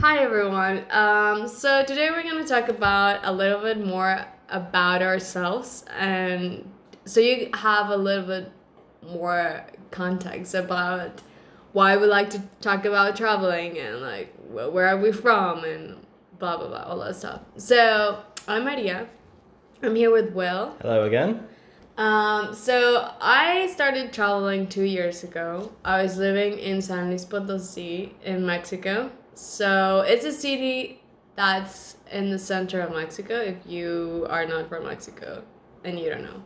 Hi everyone. Um, so today we're going to talk about a little bit more about ourselves, and so you have a little bit more context about why we like to talk about traveling and like where are we from and blah blah blah all that stuff. So I'm Maria. I'm here with Will. Hello again. Um, so I started traveling two years ago. I was living in San Luis Potosí in Mexico. So it's a city that's in the center of Mexico if you are not from Mexico and you don't know.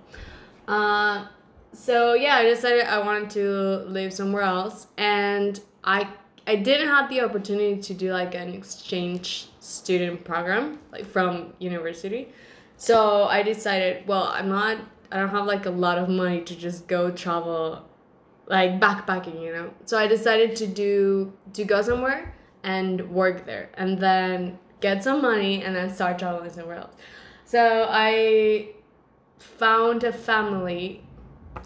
Uh, so yeah, I decided I wanted to live somewhere else and I I didn't have the opportunity to do like an exchange student program like from university. So I decided, well, I'm not I don't have like a lot of money to just go travel like backpacking, you know. So I decided to do to go somewhere and work there and then get some money and then start traveling somewhere else. So I found a family.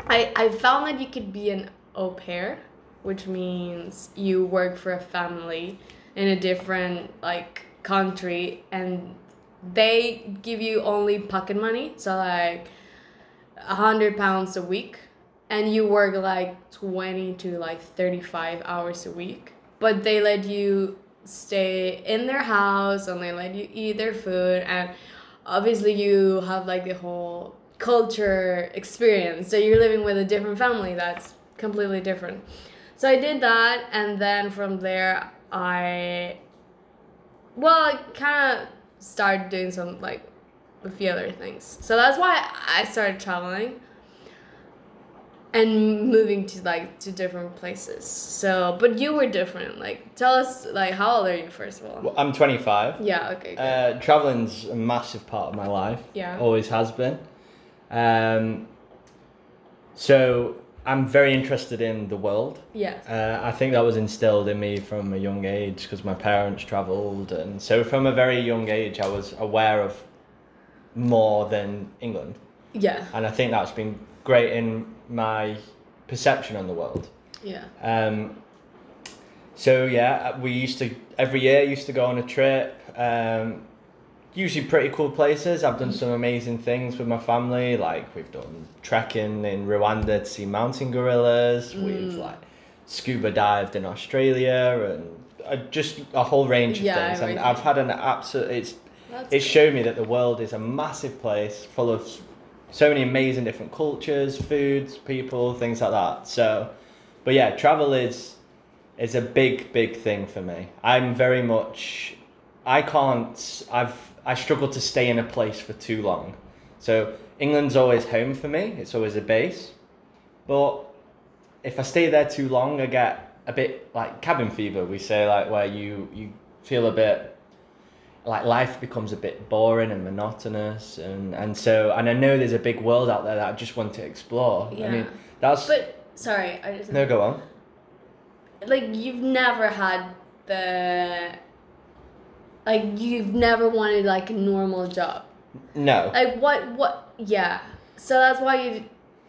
I, I found that you could be an au pair, which means you work for a family in a different like country and they give you only pocket money. So like a hundred pounds a week and you work like 20 to like 35 hours a week but they let you stay in their house and they let you eat their food and obviously you have like the whole culture experience. So you're living with a different family that's completely different. So i did that and then from there i well i kind of started doing some like a few other things. So that's why i started traveling and moving to like to different places so but you were different like tell us like how old are you first of all Well, I'm 25. yeah okay good. Uh, traveling's a massive part of my life. Yeah. Always has been. Um, so I'm very interested in the world. yes Uh, I think that was instilled in me from a young age because my parents travelled, and so from a very young age, I was aware of more than England, yeah and I think that's been great in my perception on the world. yeah Um, so yeah, we used to every year used to go on a trip. Um, usually pretty cool places. I've done some amazing things with my family. Like we've done trekking in Rwanda to see mountain gorillas. We've like scuba dived in Australia and uh, just a whole range of Yeah, things. And. I've had an absolute. It's that's it showed me that the world is a massive place full of so many amazing different cultures, foods, people, things like that. So, but yeah, travel is is a big, big thing for me. I'm very much, I can't, I've, I struggle to stay in a place for too long. So England's always home for me. It's always a base, but if I stay there too long, I get a bit like cabin fever. We say like where you you feel a bit like life becomes a bit boring and monotonous and and so and I know there's a big world out there that I just want to explore. I mean Yeah. that's but sorry i just no go on. like you've never had the like you've never wanted like a normal job No. like what what yeah so that's why you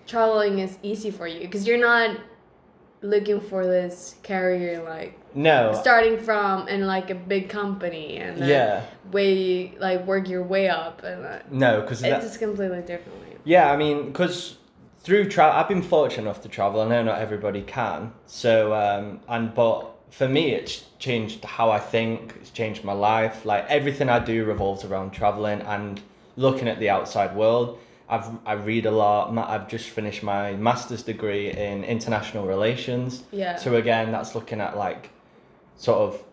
traveling is easy for you because you're not looking for this career like no. starting from in like a big company and then Yeah. way like work your way up and uh, No, because it's just completely differently Yeah, I mean, because through travel, I've been fortunate enough to travel. I know not everybody can. So, um, and but for me, it's changed how I think. It's changed my life. Like everything I do revolves around traveling and looking at the outside world. I've I read a lot. I've just finished my master's degree in international relations. Yeah. So again, that's looking at like, sort of,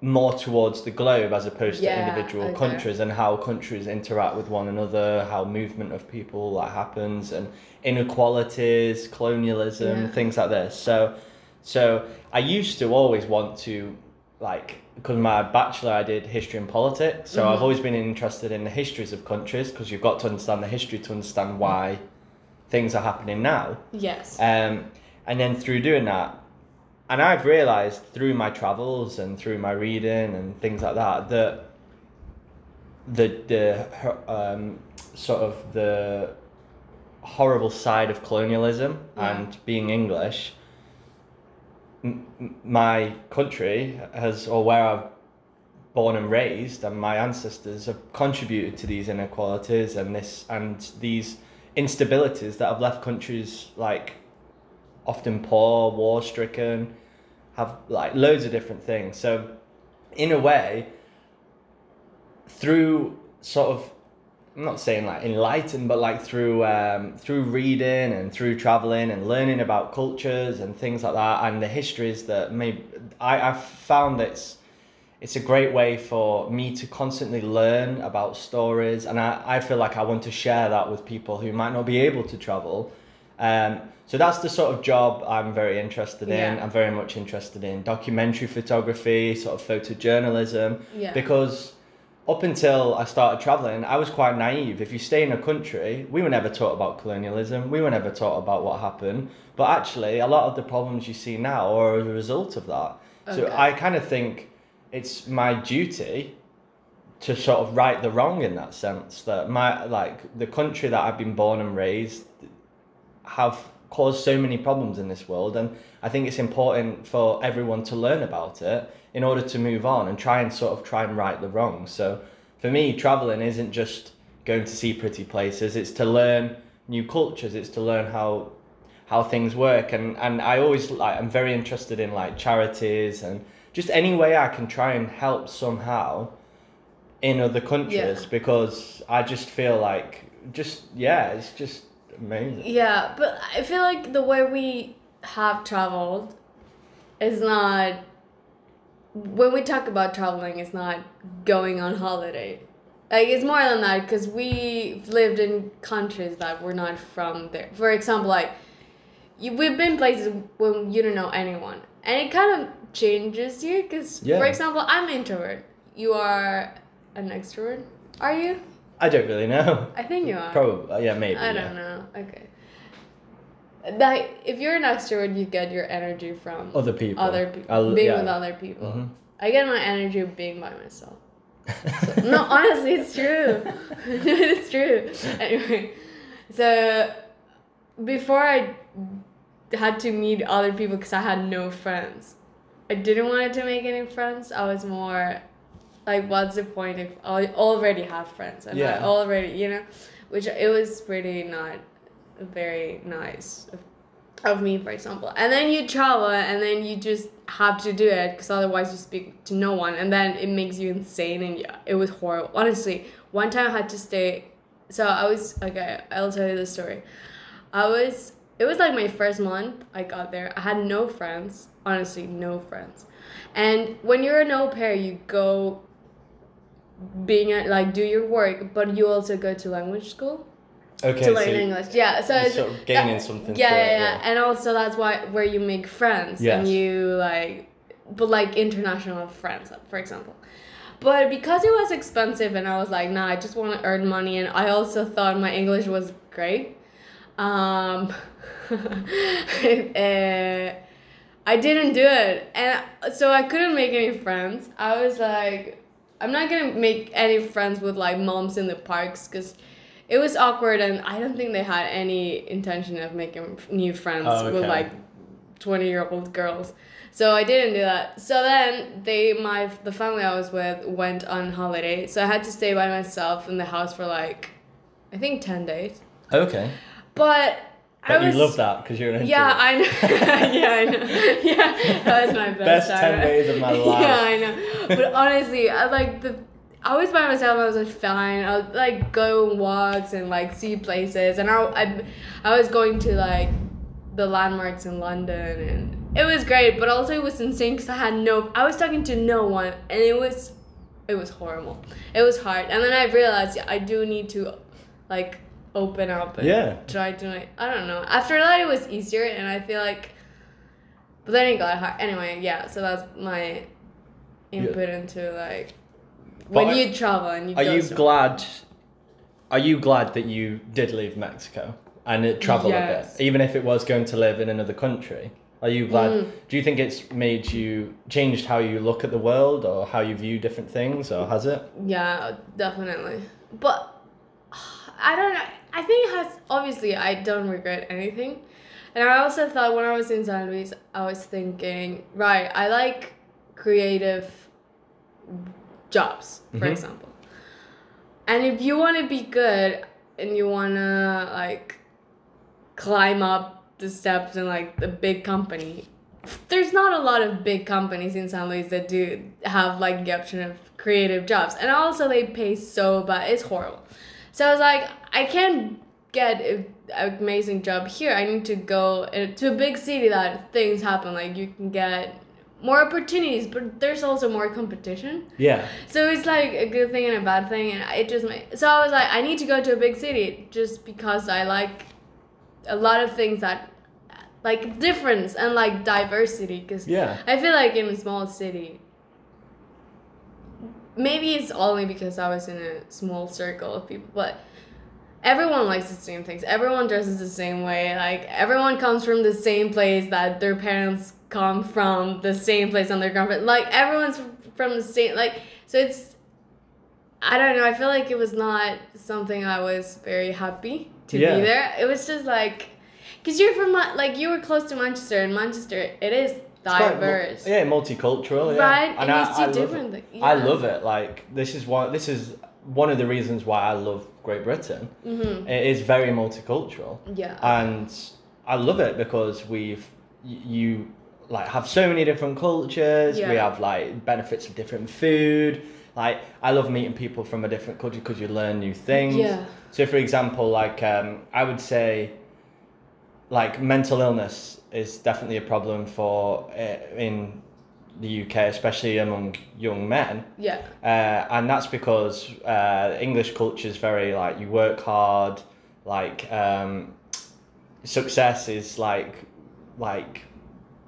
more towards the globe as opposed Yeah, to individual okay. countries and how countries interact with one another, how movement of people that happens, and inequalities, colonialism, Yeah. things like this. So, so I used to always want to, like, because my bachelor I did history and politics, so Mm-hmm. I've always been interested in the histories of countries because you've got to understand the history to understand why things are happening now. yes Um, and then through doing that, and I've realized through my travels and through my reading and things like that that the the um, sort of the horrible side of colonialism Yeah. and being English. My country has, or where I've born and raised, and my ancestors have contributed to these inequalities and this and these instabilities that have left countries like often poor, war stricken, have like loads of different things. So, in a way, through sort of I'm not saying like enlightened, but like through um, through reading and through traveling and learning about cultures and things like that and the histories that maybe I I've found it's it's a great way for me to constantly learn about stories and I, I feel like I want to share that with people who might not be able to travel. Um, so that's the sort of job I'm very interested in. Yeah. I'm very much interested in documentary photography, sort of photojournalism, Yeah. because up until I started traveling, I was quite naive. If you stay in a country, we were never taught about colonialism. We were never taught about what happened. But actually, a lot of the problems you see now are as a result of that. So I kind of think it's my duty to sort of right the wrong in that sense. That my like the country that I've been born and raised have caused so many problems in this world and I think it's important for everyone to learn about it in order to move on and try and sort of try and right the wrong. So for me traveling isn't just going to see pretty places, it's to learn new cultures, it's to learn how how things work and and I always like I'm very interested in like charities and just any way I can try and help somehow in other countries Yeah. because I just feel like just yeah, it's just amazing. Yeah, but I feel like the way we have traveled is not. When we talk about traveling, it's not going on holiday. Like it's more than that because we lived in countries that were not from there. For example, like you, we've been places when you don't know anyone, and it kind of changes you. Because Yeah. for example, I'm introvert. You are an extrovert. Are you? I don't really know. I think you are. Probably, yeah, maybe. I yeah. don't know. Okay. That if you're an extrovert, you get your energy from Other people. other people, being yeah. with other people. Mhm. I get my energy being by myself. no, honestly, it's true. it's true. Anyway, so before I had to meet other people because I had no friends, I didn't want to make any friends. I was more like, what's the point if I already have friends and I already, you know, which it was really not very nice of, of me, for example. And then you travel and then you just have to do it because otherwise you speak to no one and then it makes you insane and yeah, it was horrible. Honestly, one time I had to stay. So I was okay. I'll tell you the story. I was. It was like my first month I got there. I had no friends. Honestly, no friends. And when you're an au pair, you go being a, like do your work, but you also go to language school Okay, to learn so English. Yeah, so it's sort of gaining that- something. Yeah, yeah, it, yeah, and also that's why where you make friends Yes. and you like, but like international friends, for example. But because it was expensive, and I was like, nah, I just want to earn money, and I also thought my English was great. Um, eh, I didn't do it, and so I couldn't make any friends. I was like, I'm not gonna make any friends with like moms in the parks because it was awkward, and I don't think they had any intention of making new friends Oh, with like twenty year old girls. So I didn't do that. So then they, my the family I was with went on holiday, so I had to stay by myself in the house for like, I think ten days. Okay. But, I But was, you love that because you're an introvert. Yeah. I know. yeah, I know. Yeah, that was my best. Best 10 time. days of my life. Yeah, I know. But honestly, I like the. I was by myself. I was like fine. I would like go on walks and like see places, and I, I, I was going to like the landmarks in London, and it was great. But also it was insane because I had no. I was talking to no one, and it was, it was horrible. It was hard, and then I realized yeah, I do need to, like, open up and Yeah. try to like I don't know. After that, it was easier, and I feel like. But then it got hard. Anyway, yeah. So that's my input into like when you travel and you. Are go you glad? Are you glad that you did leave Mexico and it travel Yes. a bit, even if it was going to live in another country? Are you glad? Mm. Do you think it's made you changed how you look at the world or how you view different things, or has it? Yeah, definitely. But I don't know. I think it has obviously I don't regret anything. And I also thought when I was in San Luis, I was thinking, right, I like creative jobs, for Mhm. example. And if you want to be good and you want to like climb up the steps in like the big company, there's not a lot of big companies in San Luis that do have like the option of creative jobs. And also they pay so bad. It's horrible. So I was like, I can't get an amazing job here. I need to go uh, to a big city that things happen. Like you can get more opportunities, but there's also more competition. Yeah. So it's like a good thing and a bad thing, and it just made. So I was like, I need to go to a big city just because I like a lot of things that like difference and like diversity. Because Yeah. I feel like in a small city, maybe it's only because I was in a small circle of people, but everyone likes the same things. Everyone dresses the same way. Like everyone comes from the same place that their parents come from, the same place on their grandparents. Like everyone's from the same. Like so, it's. I don't know. I feel like it was not something I was very happy to Yeah. be there. It was just like, cause you're from like you were close to Manchester, and Manchester it is It's quite mu- diverse. yeah, multicultural. Yeah. Right, and, I- you see I love it. different. I love it. Like this is one. This is one of the reasons why I love Great Britain. Mm-hmm. It is very multicultural, Yeah. and I love it because we've you like have so many different cultures. We have like benefits of different food. Like I love meeting people from a different culture because you learn new things. Yeah. So for example, like um, I would say, like mental illness is definitely a problem for uh, in the UK, especially among young men. Yeah. Uh, and that's because uh, English culture is very like you work hard, like um, success is like like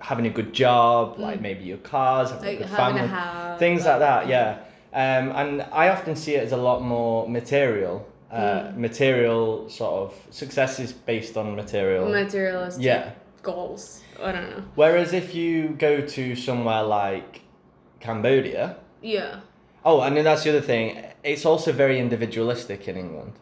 having a good job, like maybe your cars, having Mm. Like a good having family, a things like that. Yeah, um, and I often see it as a lot more material. Uh, Mm. Material sort of success is based on material. Materialistic Yeah. goals. I don't know. Whereas if you go to somewhere like Cambodia, Yeah. oh, and then that's the other thing. It's also very individualistic in England.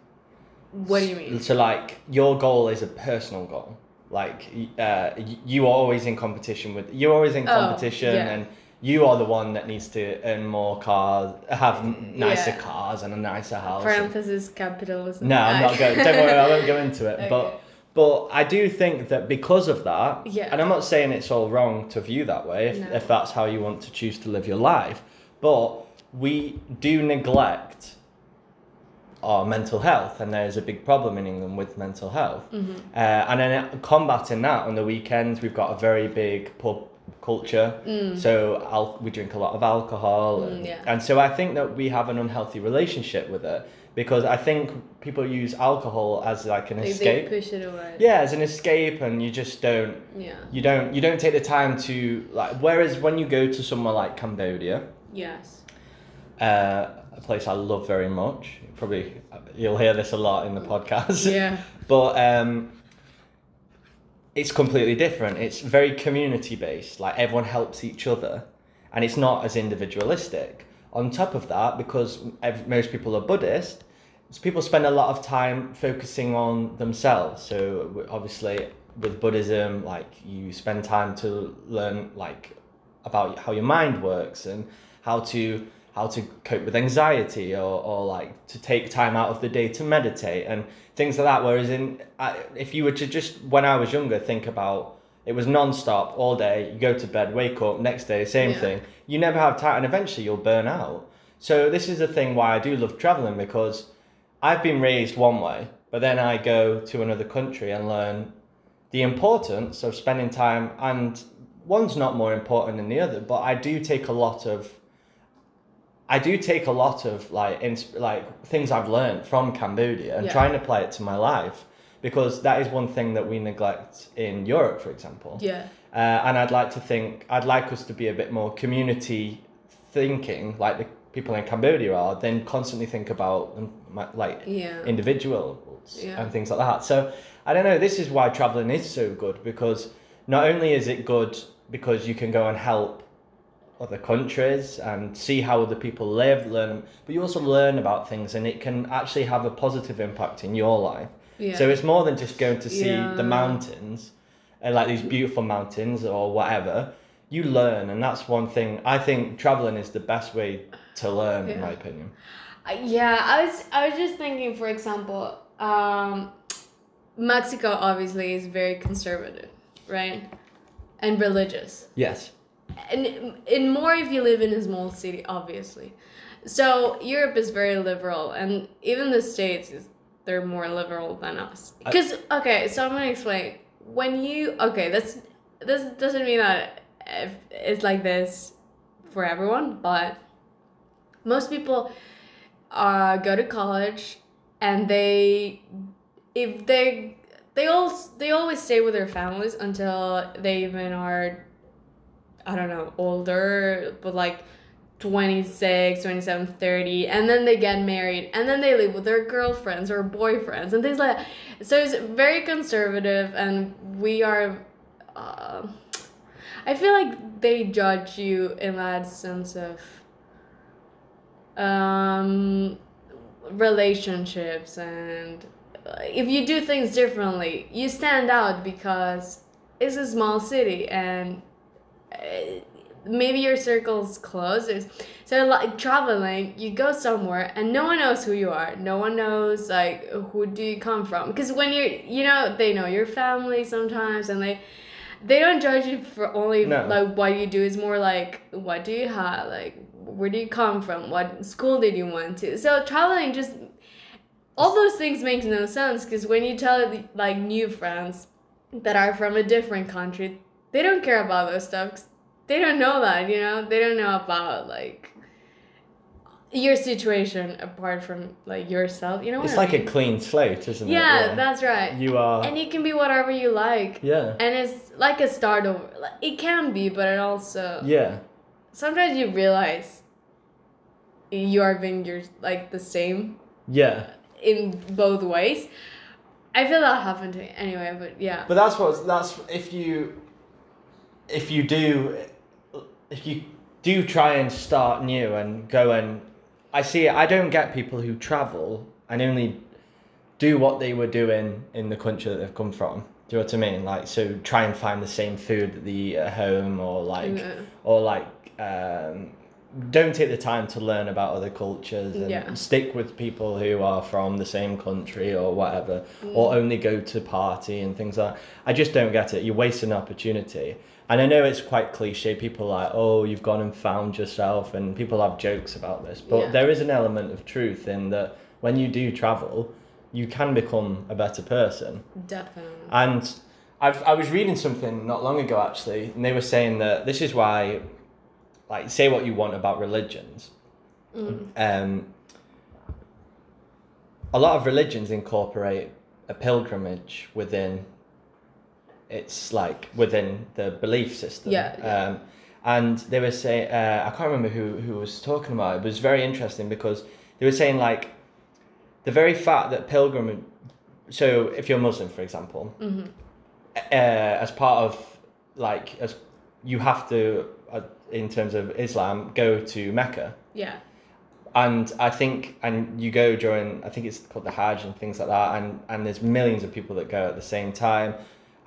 What do you mean? So like your goal is a personal goal. Like uh, you are always in competition with. You're always in Oh, competition, yeah. and you are the one that needs to earn more cars, have nicer Yeah. cars, and a nicer house. Parenthesis capitalism. no, I'm not going. Don't worry, I won't go into it. Okay. But but I do think that because of that, Yeah. and I'm not saying it's all wrong to view that way if, No. if that's how you want to choose to live your life, but we do neglect our mental health, and there is a big problem in England with mental health. Mm-hmm. Uh, and then combating that on the weekends, we've got a very big pub culture. So al- we drink a lot of alcohol, and, Mm, yeah. and so I think that we have an unhealthy relationship with it because I think people use alcohol as like an escape. push it away. Yeah, as an escape, and you just don't Yeah. you don't you don't take the time to like. Whereas when you go to somewhere like Cambodia, Yes. Uh, a place I love very much, probably you'll hear this a lot in the podcast. Yeah. but um, it's completely different. It's very community based. Like everyone helps each other, and it's not as individualistic. On top of that, because ev- most people are Buddhist, so people spend a lot of time focusing on themselves. So obviously, with Buddhism, like you spend time to learn like about how your mind works and how to how to cope with anxiety or, or like to take time out of the day to meditate and things like that. Whereas in I, if you were to just when i was younger think about it was non-stop all day you go to bed wake up next day same Yeah. thing. You never have time and eventually you'll burn out. So this is the thing why i do love traveling because i've been raised one way but then i go to another country and learn the importance of spending time and one's not more important than the other but i do take a lot of i do take a lot of like like things i've learned from cambodia and Yeah. trying to apply it to my life because that is one thing that we neglect in europe for example Yeah. uh, and i'd like to think i'd like us to be a bit more community thinking like the people in cambodia are then constantly think about like Yeah. individuals Yeah. and things like that. So I don't know. This is why traveling is so good because not only is it good because you can go and help other countries and see how other people live, learn, but you also learn about things and it can actually have a positive impact in your life. Yeah. So it's more than just going to see Yeah. the mountains and like these beautiful mountains or whatever. You learn, and that's one thing. I think traveling is the best way to learn, in my opinion. Uh, yeah, I was I was just thinking, for example, um, Mexico obviously is very conservative, right, and religious, Yes. And in more if you live in a small city, obviously. So Europe is very liberal, and even the states is they're more liberal than us. Because okay, so I'm gonna explain. When you okay, this this doesn't mean that it's like this for everyone, but most people uh, go to college and they if they they all they always stay with their families until they even are I don't know older but like 26 27 30 and then they get married and then they live with their girlfriends or boyfriends and things like that. So it's very conservative and we are uh, I feel like they judge you in that sense of um, relationships and if you do things differently, you stand out because it's a small city and Uh, maybe your circle's closed. So like traveling, you go somewhere and no one knows who you are. No one knows like who do you come from because when you're you know they know your family sometimes and they they don't judge you for only No. like what you do. It's more like what do you have like where do you come from what school did you went to so traveling just all those things makes no sense because when you tell like new friends that are from a different country they don't care about those stuff 'cause they don't know that you know they don't know about like your situation apart from like yourself you know what It's I like a clean slate, isn't it? yeah, that's right You are. and you can be whatever you like yeah. and it's like a start over it can be but it also Yeah. sometimes you realize you are being your like the same Yeah. in both ways. I feel that happened to me anyway, but yeah. But that's what that's if you if you do if you do try and start new and go and I see I don't get people who travel and only do what they were doing in the country that they've come from. Do you know what I mean? Like so try and find the same food that they eat at home or like Yeah. or like um don't take the time to learn about other cultures and Yeah. stick with people who are from the same country or whatever Mm. or only go to party and things like that. I just don't get it. You're wasting an opportunity. And I know it's quite cliche. People are like, oh, you've gone and found yourself, and people have jokes about this. But Yeah. there is an element of truth in that when you do travel, you can become a better person. Definitely. And I've, I was reading something not long ago actually, and they were saying that this is why, like, say what you want about religions. Mm. Um, a lot of religions incorporate a pilgrimage within it's like within the belief system. Yeah, yeah. Um, and they were saying, uh, I can't remember who, who was talking about it, it was very interesting because they were saying, like, the very fact that pilgrimage, so if you're Muslim, for example, hmm uh, as part of like as you have to uh, in terms of Islam go to Mecca Yeah. and I think and you go during I think it's called the Hajj and things like that and and there's millions of people that go at the same time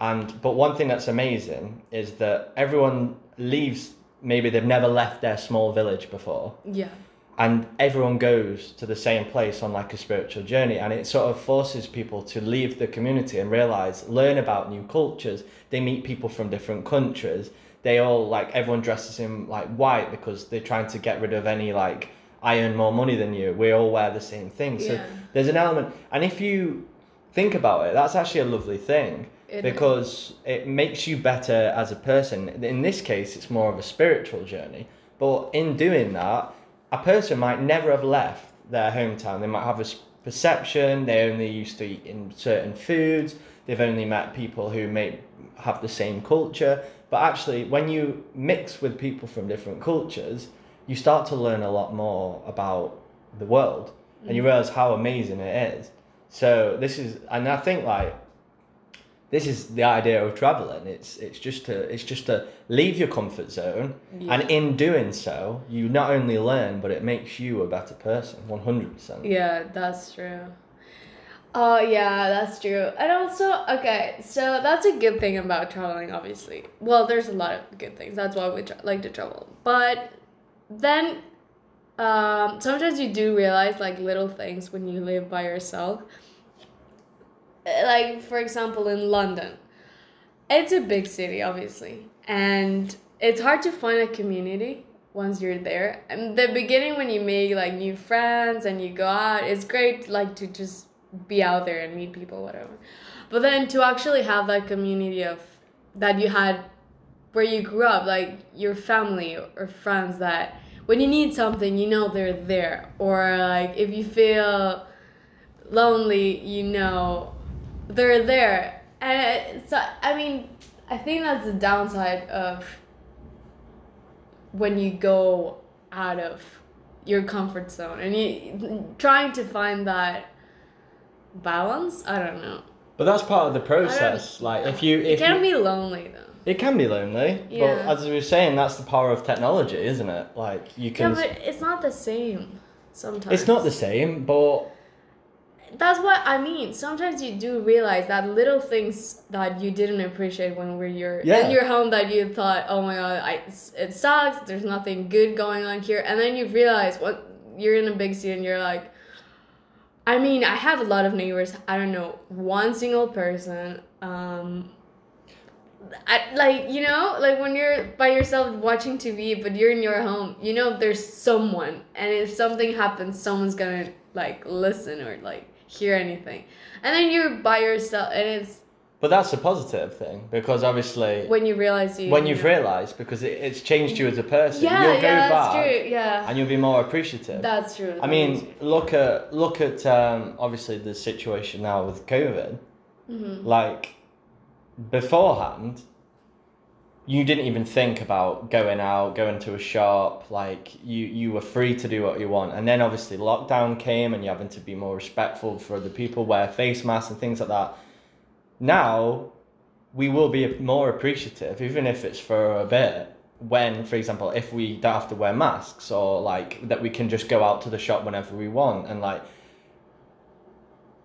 and but one thing that's amazing is that everyone leaves maybe they've never left their small village before. Yeah. and everyone goes to the same place on like a spiritual journey. And it sort of forces people to leave the community and realize learn about new cultures. They meet people from different countries. They all like everyone dresses in like white because they're trying to get rid of any like i earn more money than you. We all wear the same thing. So Yeah. there's an element and if you think about it that's actually a lovely thing It because it makes you better as a person. In this case, it's more of a spiritual journey. But in doing that, a person might never have left their hometown. They might have a perception, they only used to eat in certain foods, they've only met people who may have the same culture. But actually, when you mix with people from different cultures, you start to learn a lot more about the world and you mm. realize how amazing it is. So this is, and I think like this is the idea of traveling. It's it's just to it's just to leave your comfort zone, Yeah. and in doing so, you not only learn, but it makes you a better person. One hundred percent. Yeah, that's true. Oh, yeah, that's true. And also, okay, so that's a good thing about traveling, obviously. Well, there's a lot of good things. That's why we tra- like to travel. But then um, sometimes you do realize like little things when you live by yourself. Uh, Like for example, in London, it's a big city, obviously, and it's hard to find a community once you're there. And the beginning when you make like new friends and you go out, it's great like to just be out there and meet people, whatever. But then to actually have that community of that you had where you grew up, like your family or friends that when you need something, you know they're there. Or like if you feel lonely, you know they're there. And so I mean, I think that's the downside of when you go out of your comfort zone and you trying to find that balance. I don't know. But that's part of the process. Like if you It can you, be lonely though. it can be lonely. Yeah. But as we were saying, that's the power of technology, isn't it? Like you can. Yeah, can. but it's not the same. Sometimes it's not the same, but That's what I mean. Sometimes you do realize that little things that you didn't appreciate when were you're Yeah. in your home that you thought, oh my god, I, it sucks. There's nothing good going on here, and then you realize what you're in a big city and you're like. I mean, I have a lot of neighbors. I don't know one single person. Um, I, like you know, like when you're by yourself watching TV, but you're in your home. You know, there's someone, and if something happens, someone's gonna like listen or like hear anything. And then you're by yourself, and it's but that's a positive thing because obviously when you realize you when you've realised because it, it's changed you as a person, Yeah, you'll go yeah, that's true. Yeah, and you'll be more appreciative. that's true. I mean, look at look at um, obviously the situation now with COVID. hmm Like beforehand, you didn't even think about going out, going to a shop. Like you, you were free to do what you want. And then obviously lockdown came, and you're having to be more respectful for other people, wear face masks and things like that. Now, we will be more appreciative, even if it's for a bit. When, for example, if we don't have to wear masks, or like that we can just go out to the shop whenever we want, and like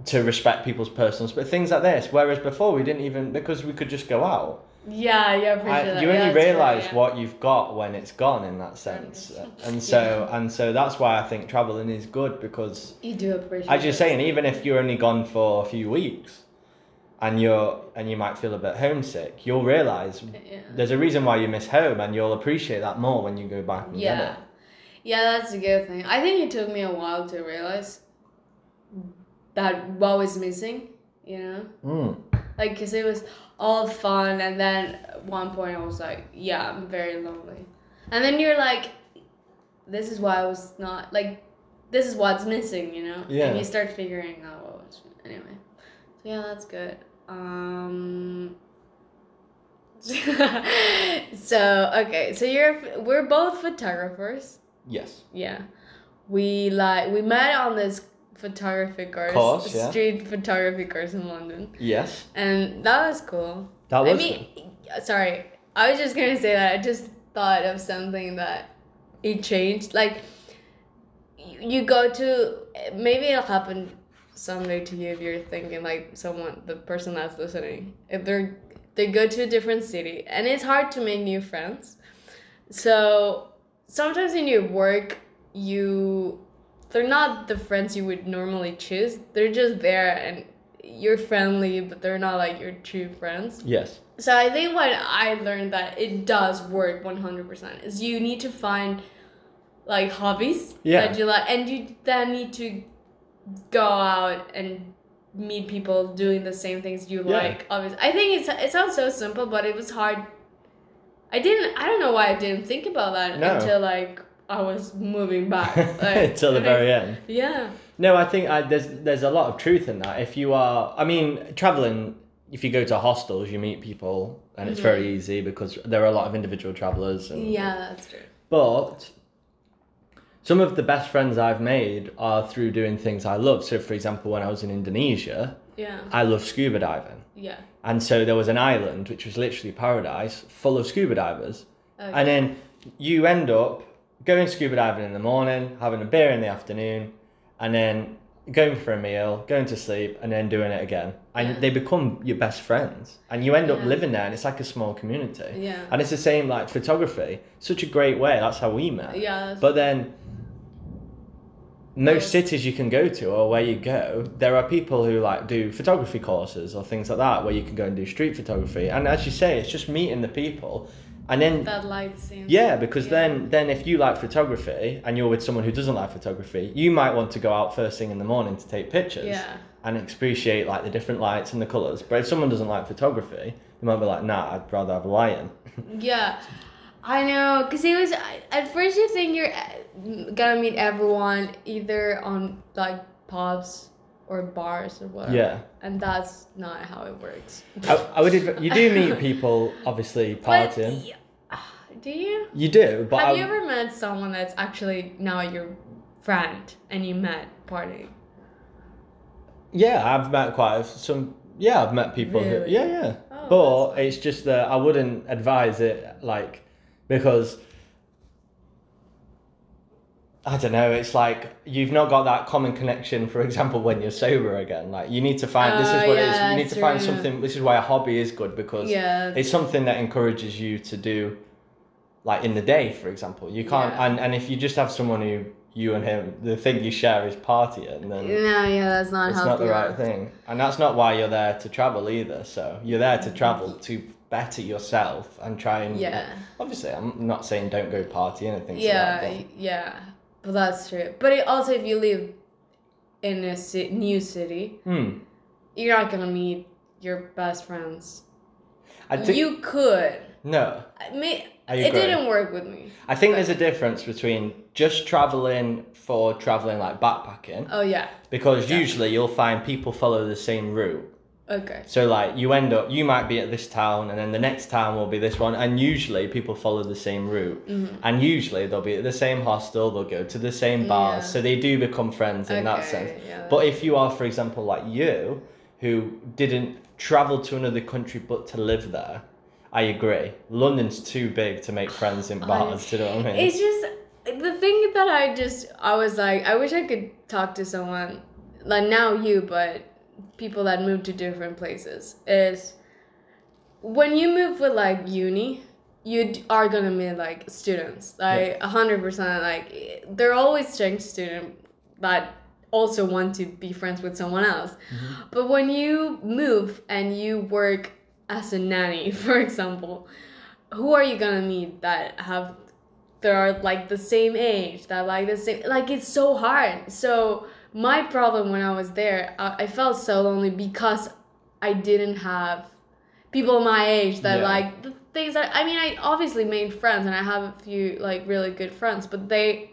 to respect people's personal but things like this. Whereas before we didn't even because we could just go out. Yeah, yeah, I, that. you Yeah, only true, realize yeah. what you've got when it's gone in that sense, and so and so that's why I think traveling is good because you do appreciate. as you're saying, even if you're only gone for a few weeks, and you're and you might feel a bit homesick, you'll realize Yeah. there's a reason why you miss home, and you'll appreciate that more when you go back and get Yeah. it. Yeah, that's a good thing. I think it took me a while to realize that what was missing, you know? Mm. Like, because it was all fun, and then at one point I was like, yeah, I'm very lonely. And then you're like, this is why I was not, like, this is what's missing, you know? Yeah. And you start figuring out what was, anyway. So, yeah, that's good. Um, so, okay, so you're, we're both photographers. Yes. Yeah. We like we met on this photography course, Course, yeah. street photography course in London, Yes. and that was cool. That was. I mean, sorry, I was just gonna say that I just thought of something that it changed. Like, you, you go to maybe it'll happen someday to you if you're thinking like someone, the person that's listening, if they're they go to a different city, and it's hard to make new friends. So sometimes in your work, you they're not the friends you would normally choose. They're just there and you're friendly, but they're not like your true friends. yes. So I think what I learned that it does work 100% is you need to find like hobbies Yeah. that you like and you then need to go out and meet people doing the same things you Yeah. like obviously i think it's, it sounds so simple but it was hard i didn't i don't know why i didn't think about that No. until like i was moving back like, Until the very end. yeah No, I think I, there's there's a lot of truth in that. If you are, I mean, traveling. If you go to hostels, you meet people, and it's very mm-hmm. easy because there are a lot of individual travelers. And, yeah that's true But some of the best friends I've made are through doing things I love. So, for example, when I was in Indonesia, yeah I love scuba diving, yeah and so there was an island which was literally paradise, full of scuba divers. okay. And then you end up going scuba diving in the morning, having a beer in the afternoon, and then going for a meal, going to sleep, and then doing it again. And Yeah. they become your best friends. And you end up living there, and it's like a small community. yeah And it's the same like photography. Such a great way. That's how we met. yeah But then most Yes. cities you can go to or where you go, there are people who like do photography courses or things like that where you can go and do street photography. And as you say, it's just meeting the people, and then That the yeah, because Yeah. then then if you like photography and you're with someone who doesn't like photography, you might want to go out first thing in the morning to take pictures Yeah. and appreciate like the different lights and the colours. But if someone doesn't like photography, they might be like, nah, I'd rather have a lie-in. Yeah, I know. Cause it was at first you think you're uh, gonna meet everyone either on like pubs or bars or whatever. yeah. And that's not how it works. I, I would adv- you do meet people obviously But, partying. yeah, uh, do you? You do, but Have I, you ever met someone that's actually now your friend and you met partying? yeah, I've met quite a, some. Yeah, I've met people who. Yeah, yeah. Oh, but it's just that I wouldn't advise it like because I don't know. It's like you've not got that common connection. For example, when you're sober again, like you need to find. this is Oh, what it is. You need to find something. This is why a hobby is good because Yeah. it's something that encourages you to do, like in the day, for example. You can't, Yeah. and and if you just have someone who you and him, the thing you share is partying, then No, yeah, that's not it's not the right thing. And that's not why you're there to travel either. So you're there to mm-hmm. travel to better yourself and try and Yeah. Obviously, I'm not saying don't go partying and things Yeah, like yeah, but that's true. But it also, if you live in a ci- new city. Hmm. you're not gonna meet your best friends. I think you could. no. I mean, it didn't work with me. I think there's a difference between just traveling for traveling like backpacking Oh yeah. because usually you'll find people follow the same route. Okay. So like you end up you might be at this town and then the next town will be this one and usually people follow the same route Mm-hmm. and usually they'll be at the same hostel they'll go to the same bars Yeah. so they do become friends in that sense. yeah. But if you are for example like you who didn't travel to another country but to live there, I agree. London's too big to make friends in bars. do you know what I mean? It's just the thing that I just I was like I wish I could talk to someone like now you but people that move to different places is when you move with like uni you are gonna meet like students. Like a hundred percent like they're always exchange student that also want to be friends with someone else. Mm-hmm. But when you move and you work as a nanny for example who are you gonna meet that have that are like the same age that like the same like it's so hard. So my problem when i was there i, I felt so lonely because i didn't have people my age that Yeah. like the things that i mean i obviously made friends and i have a few like really good friends but they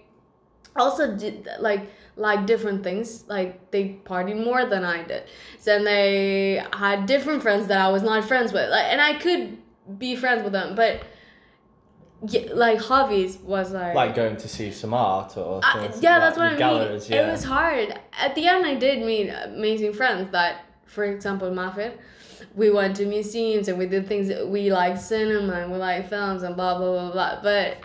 also did like like different things like they partied more than i did so then they had different friends that i was not friends with like, and i could be friends with them but yeah, like hobbies was like, like going to see some art or uh, I- things yeah like that's what i mean. yeah. it was hard. At the end i did meet amazing friends that for example Mafin, we went to museums and we did things that we like cinema and we like films and blah blah blah blah. But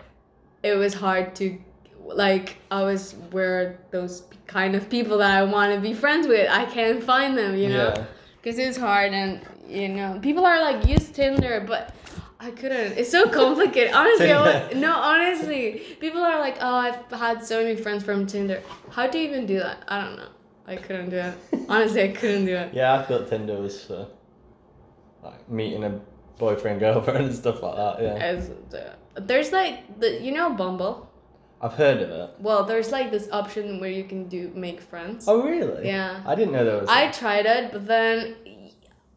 it was hard to like i was where those kind of people that i want to be friends with. I can't find them you know? Yeah. because it's hard and you know people are like use tinder but i couldn't it's so complicated honestly I wa- Tinder. no honestly people are like oh i've had so many friends from tinder how do you even do that i don't know i couldn't do it honestly i couldn't do it Yeah, I thought Tinder was for like meeting a boyfriend, girlfriend, and stuff like that. Yeah, As, uh, there's like the you know bumble I've heard of it. well there's like this option where you can do make friends Oh, really? Yeah. I didn't know there was. I tried it, but then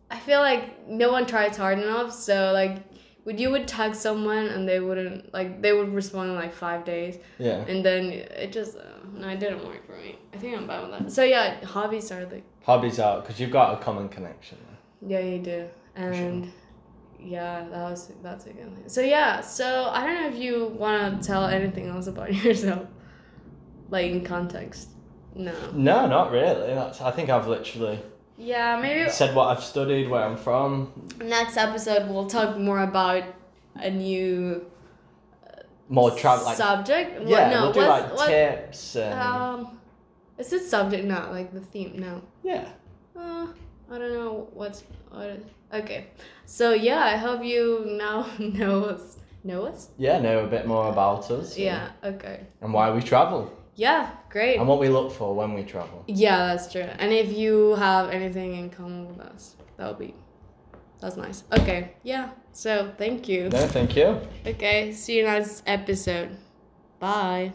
I feel like no one tries hard enough. So like, would you would tag someone and they wouldn't like they would respond in like five days, yeah. and then it just uh, no, it didn't work for me. I think I'm bad with that. So yeah, hobbies are like Hobbies are because you've got a common connection. yeah you do, and yeah that was that's a good thing. So yeah, so I don't know if you want to tell anything else about yourself, like in context. No. No, not really. That's. I think I've literally Yeah, maybe said what I've studied, where I'm from, next episode we'll talk more about a new more travel. Like subject. What- yeah, no, we'll do like what- tips and Um, is it subject? not like the theme. No. yeah. Uh, I don't know what's what. Okay, so yeah, I hope you now know us. Know us? Yeah, know a bit more about us. and- Yeah. Okay. And why we travel. Yeah, great. and what we look for when we travel. Yeah, that's true. And if you have anything in common with us, that would be that's nice. Okay, yeah. So thank you. No, thank you. Okay, see you next episode. Bye.